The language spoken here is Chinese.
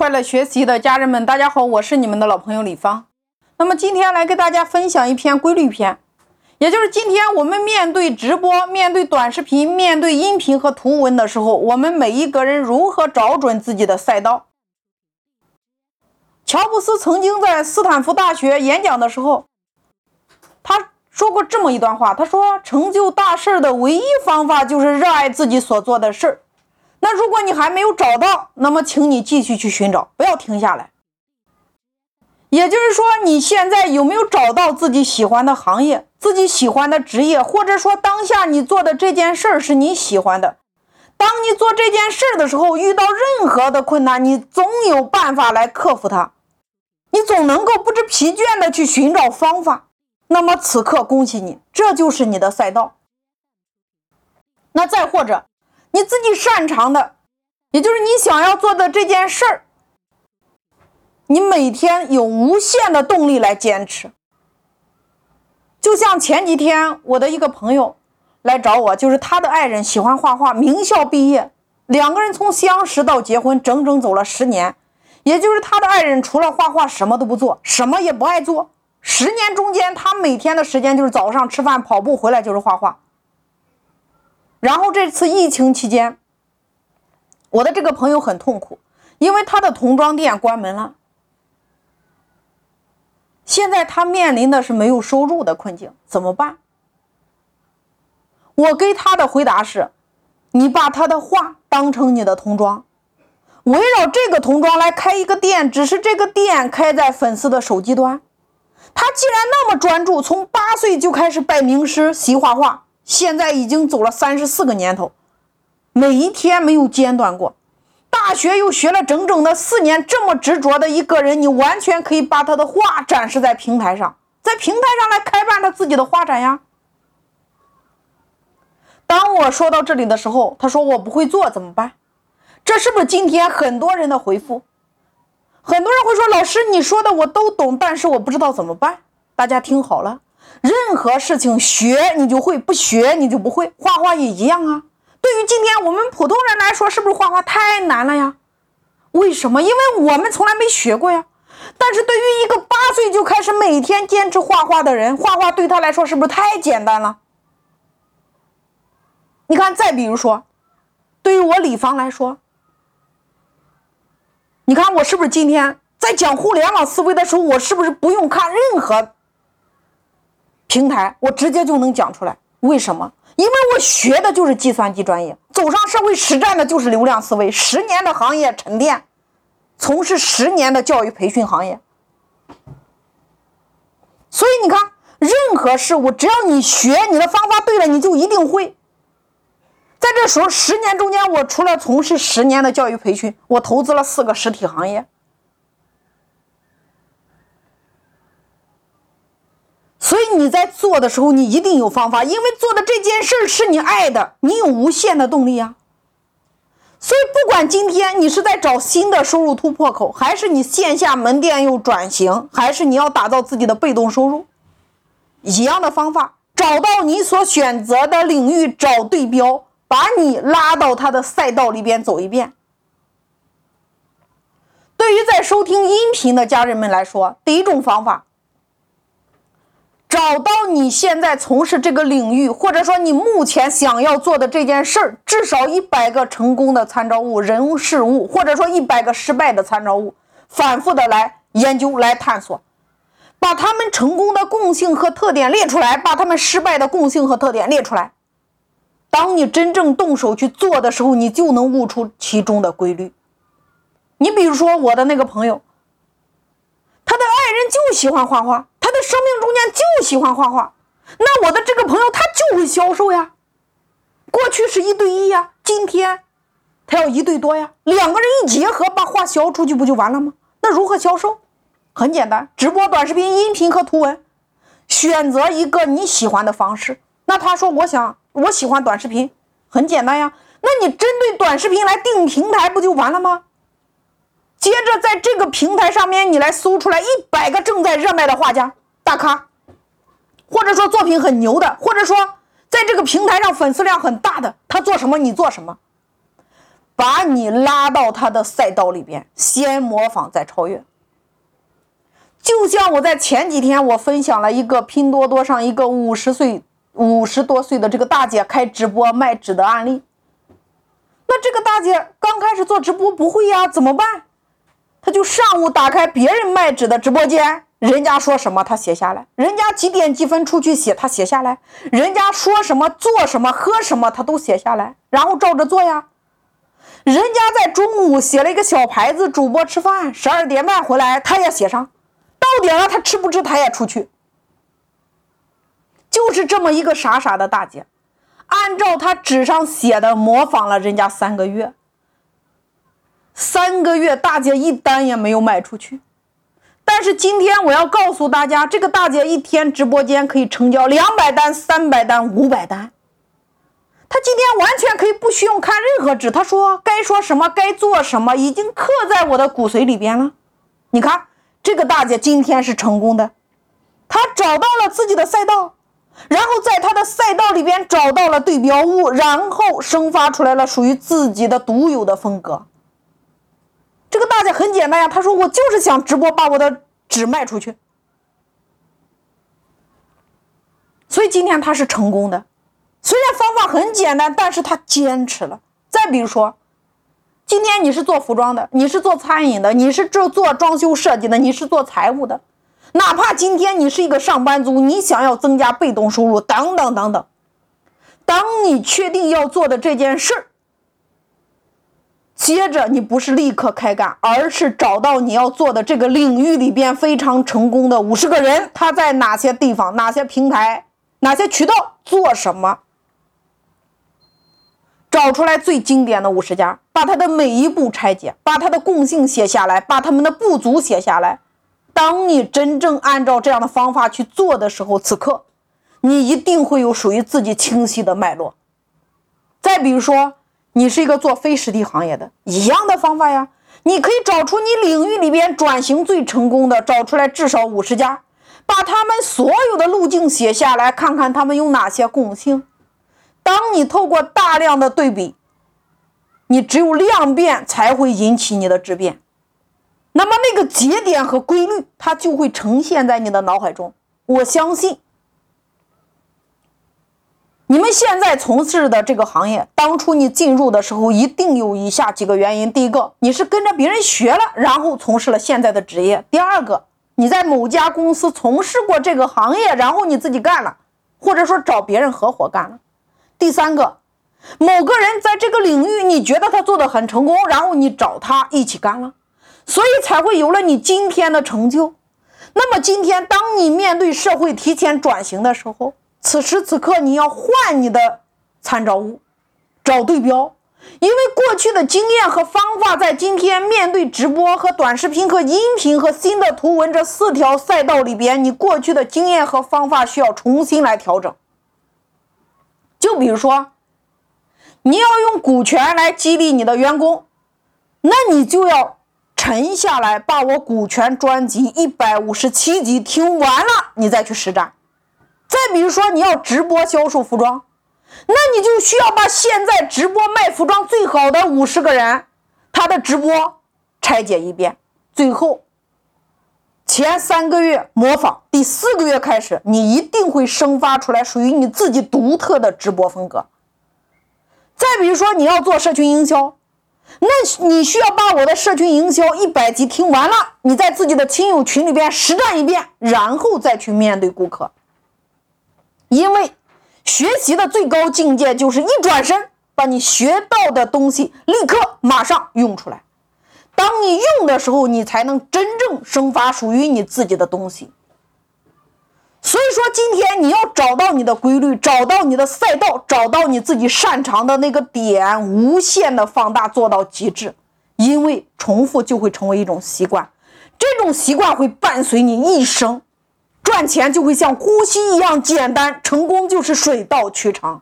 快乐学习的家人们，大家好，我是你们的老朋友李芳。那么今天来给大家分享一篇规律篇，也就是今天我们面对直播、面对短视频、面对音频和图文的时候，我们每一个人如何找准自己的赛道。乔布斯曾经在斯坦福大学演讲的时候，他说过这么一段话，他说：“成就大事的唯一方法就是热爱自己所做的事儿。”那如果你还没有找到，那么请你继续去寻找，不要停下来。也就是说，你现在有没有找到自己喜欢的行业、自己喜欢的职业，或者说当下你做的这件事儿是你喜欢的？当你做这件事儿的时候，遇到任何的困难，你总有办法来克服它，你总能够不知疲倦的去寻找方法。那么此刻，恭喜你，这就是你的赛道。那再或者。你自己擅长的，也就是你想要做的这件事儿，你每天有无限的动力来坚持。就像前几天我的一个朋友来找我，就是他的爱人喜欢画画，名校毕业，两个人从相识到结婚整整走了十年，也就是他的爱人除了画画什么都不做，什么也不爱做。十年中间，他每天的时间就是早上吃饭、跑步，回来就是画画。然后这次疫情期间，我的这个朋友很痛苦，因为他的童装店关门了。现在他面临的是没有收入的困境，怎么办？我给他的回答是：你把他的画当成你的童装，围绕这个童装来开一个店，只是这个店开在粉丝的手机端。他既然那么专注，从八岁就开始拜名师习画画。现在已经走了三十四个年头，每一天没有间断过。大学又学了整整的四年，这么执着的一个人，你完全可以把他的画展示在平台上，在平台上来开办他自己的画展呀。当我说到这里的时候，他说我不会做怎么办？这是不是今天很多人的回复？很多人会说，老师你说的我都懂，但是我不知道怎么办。大家听好了。任何事情学你就会，不学你就不会。画画也一样啊。对于今天我们普通人来说，是不是画画太难了呀？为什么？因为我们从来没学过呀。但是对于一个八岁就开始每天坚持画画的人，画画对他来说是不是太简单了？你看，再比如说，对于我李芳来说，你看我是不是今天在讲互联网思维的时候，我是不是不用看任何？平台我直接就能讲出来，为什么？因为我学的就是计算机专业，走上社会实战的就是流量思维，十年的行业沉淀，从事十年的教育培训行业。所以你看，任何事物只要你学，你的方法对了，你就一定会。在这时候，十年中间，我除了从事十年的教育培训，我投资了四个实体行业。所以你在做的时候，你一定有方法，因为做的这件事是你爱的，你有无限的动力啊。所以不管今天你是在找新的收入突破口，还是你线下门店又转型，还是你要打造自己的被动收入，一样的方法，找到你所选择的领域，找对标，把你拉到他的赛道里边走一遍。对于在收听音频的家人们来说，第一种方法。找到你现在从事这个领域，或者说你目前想要做的这件事儿，至少一百个成功的参照物、人事物，或者说一百个失败的参照物，反复的来研究、来探索，把他们成功的共性和特点列出来，把他们失败的共性和特点列出来。当你真正动手去做的时候，你就能悟出其中的规律。你比如说我的那个朋友，他的爱人就喜欢画画。生命中间就喜欢画画，那我的这个朋友他就会销售呀。过去是一对一呀，今天他要一对多呀，两个人一结合把画销出去不就完了吗？那如何销售？很简单，直播、短视频、音频和图文，选择一个你喜欢的方式。那他说我想我喜欢短视频，很简单呀，那你针对短视频来定平台不就完了吗？接着在这个平台上面，你来搜出来一百个正在热卖的画家大咖，或者说作品很牛的，或者说在这个平台上粉丝量很大的，他做什么你做什么，把你拉到他的赛道里边，先模仿再超越。就像我在前几天，我分享了一个拼多多上一个五十岁、五十多岁的这个大姐开直播卖纸的案例。那这个大姐刚开始做直播不会呀，怎么办？她就上午打开别人卖纸的直播间，人家说什么他写下来，人家几点几分出去写他写下来，人家说什么做什么喝什么他都写下来，然后照着做呀。人家在中午写了一个小牌子，主播吃饭，十二点半回来他也写上，到点了他吃不吃他也出去，就是这么一个傻傻的大姐。按照他纸上写的模仿了人家三个月，三个月大姐一单也没有卖出去。但是今天我要告诉大家，这个大姐一天直播间可以成交两百单、三百单、五百单。她今天完全可以不需要看任何纸，她说该说什么该做什么，已经刻在我的骨髓里边了。你看这个大姐今天是成功的，她找到了自己的赛道。然后在她的赛道里边找到了对标物，然后生发出来了属于自己的独有的风格。这个大姐很简单呀，她说我就是想直播把我的只卖出去，所以今天他是成功的。虽然方法很简单，但是他坚持了。再比如说，今天你是做服装的，你是做餐饮的，你是做做装修设计的，你是做财务的。哪怕今天你是一个上班族，你想要增加被动收入，等等等等。当你确定要做的这件事儿，接着你不是立刻开干，而是找到你要做的这个领域里边非常成功的五十个人，他在哪些地方、哪些平台、哪些渠道做什么，找出来最经典的五十家，把他的每一步拆解，把他的共性写下来，把他们的不足写下来。当你真正按照这样的方法去做的时候，此刻你一定会有属于自己清晰的脉络。再比如说，你是一个做非实体行业的，一样的方法呀，你可以找出你领域里边转型最成功的，找出来至少五十家，把他们所有的路径写下来，看看他们有哪些共性。当你透过大量的对比，你只有量变才会引起你的质变。那么那个节点和规律，它就会呈现在你的脑海中。我相信，你们现在从事的这个行业，当初你进入的时候，一定有以下几个原因：第一个，你是跟着别人学了，然后从事了现在的职业；第二个，你在某家公司从事过这个行业，然后你自己干了，或者说找别人合伙干了；第三个，某个人在这个领域你觉得他做的很成功，然后你找他一起干了。所以才会有了你今天的成就。那么今天，当你面对社会提前转型的时候，此时此刻你要换你的参照物，找对标，因为过去的经验和方法在今天面对直播和短视频和音频和新的图文这四条赛道里边，你过去的经验和方法需要重新来调整。就比如说，你要用股权来激励你的员工，那你就要。沉下来，把我股权专辑一百五十七集听完了，你再去实战。再比如说，你要直播销售服装，那你就需要把现在直播卖服装最好的五十个人，他的直播拆解一遍。最后，前三个月模仿，第四个月开始，你一定会生发出来属于你自己独特的直播风格。再比如说，你要做社群营销。那你需要把我的社群营销一百集听完了，你在自己的亲友群里边实战一遍，然后再去面对顾客。因为学习的最高境界就是一转身，把你学到的东西立刻马上用出来。当你用的时候，你才能真正生发属于你自己的东西。所以说，今天你要找到你的规律，找到你的赛道，找到你自己擅长的那个点，无限的放大，做到极致。因为重复就会成为一种习惯，这种习惯会伴随你一生。赚钱就会像呼吸一样简单，成功就是水到渠成。